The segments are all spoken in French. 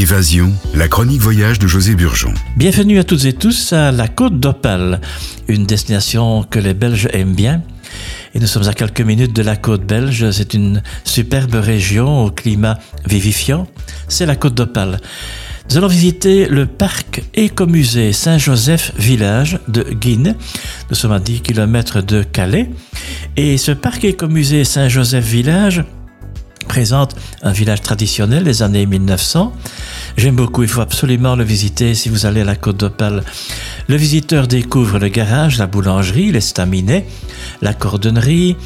Évasion, la chronique voyage de José Burgeon. Bienvenue à toutes et tous à la Côte d'Opale, une destination que les Belges aiment bien. Et nous sommes à quelques minutes de la côte belge. C'est une superbe région au climat vivifiant. C'est la Côte d'Opale. Nous allons visiter le parc écomusée Saint-Joseph Village de Guine. Nous sommes à 10 km de Calais. Et ce parc écomusée Saint-Joseph Village présente un village traditionnel des années 1900. J'aime beaucoup, il faut absolument le visiter si vous allez à la Côte d'Opale. Le visiteur découvre le garage, la boulangerie, l'estaminet, la cordonnerie,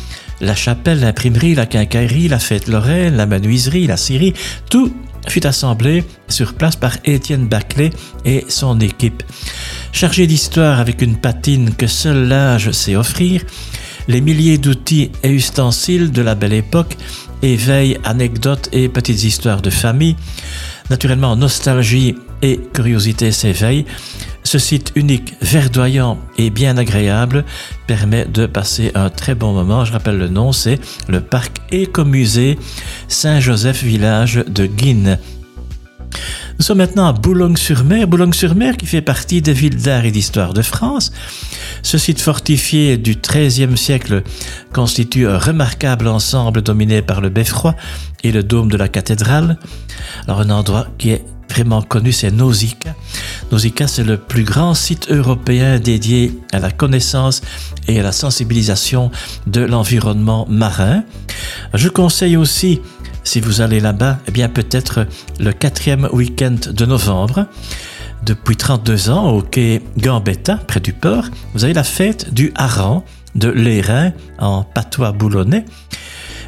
la chapelle, l'imprimerie, la quincaillerie, la fête lorraine, la menuiserie, la scierie, tout fut assemblé sur place par Étienne Baclay et son équipe. Chargé d'histoire avec une patine que seul l'âge sait offrir, les milliers d'outils et ustensiles de la belle époque éveillent anecdotes et petites histoires de famille. Naturellement, nostalgie et curiosité s'éveillent. Ce site unique, verdoyant et bien agréable permet de passer un très bon moment. Je rappelle le nom, c'est le parc écomusée Saint-Joseph Village de Guine. Nous sommes maintenant à Boulogne-sur-Mer. Boulogne-sur-Mer qui fait partie des villes d'art et d'histoire de France. Ce site fortifié du XIIIe siècle constitue un remarquable ensemble dominé par le beffroi et le dôme de la cathédrale. Alors un endroit qui est vraiment connu, c'est Nausicaa. Nausicaa, c'est le plus grand site européen dédié à la connaissance et à la sensibilisation de l'environnement marin. Je conseille aussi si vous allez là-bas, eh bien peut-être le quatrième week-end de novembre. Depuis 32 ans, au quai Gambetta, près du port, vous avez la fête du hareng de l'Airain en patois boulonnais.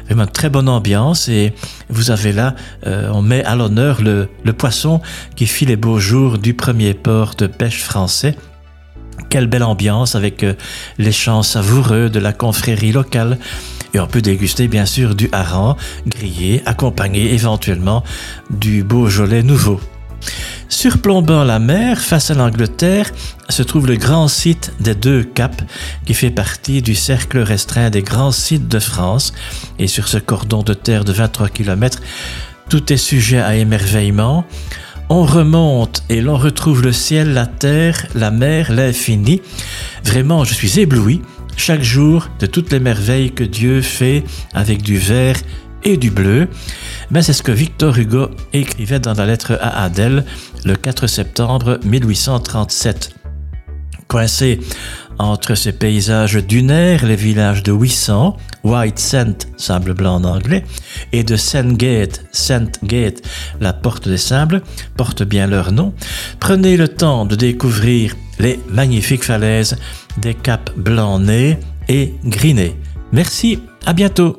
Vraiment très bonne ambiance et vous avez là, euh, on met à l'honneur le, le poisson qui fit les beaux jours du premier port de pêche français quelle belle ambiance avec euh, les chants savoureux de la confrérie locale. Et on peut déguster bien sûr du hareng grillé, accompagné éventuellement du Beaujolais nouveau. Surplombant la mer, face à l'Angleterre, se trouve le grand site des deux caps, qui fait partie du cercle restreint des grands sites de France. Et sur ce cordon de terre de 23 km, tout est sujet à émerveillement. On remonte et l'on retrouve le ciel, la terre, la mer, l'infini. Vraiment, je suis ébloui chaque jour de toutes les merveilles que Dieu fait avec du vert et du bleu. Mais c'est ce que Victor Hugo écrivait dans la lettre à Adèle le 4 septembre 1837. Coincé entre ces paysages dunaires, les villages de Wissant, White Saint, sable blanc en anglais, et de Sandgate, Gate, la porte des sables, portent bien leur nom, prenez le temps de découvrir les magnifiques falaises des caps blancs nés et gris Merci, à bientôt.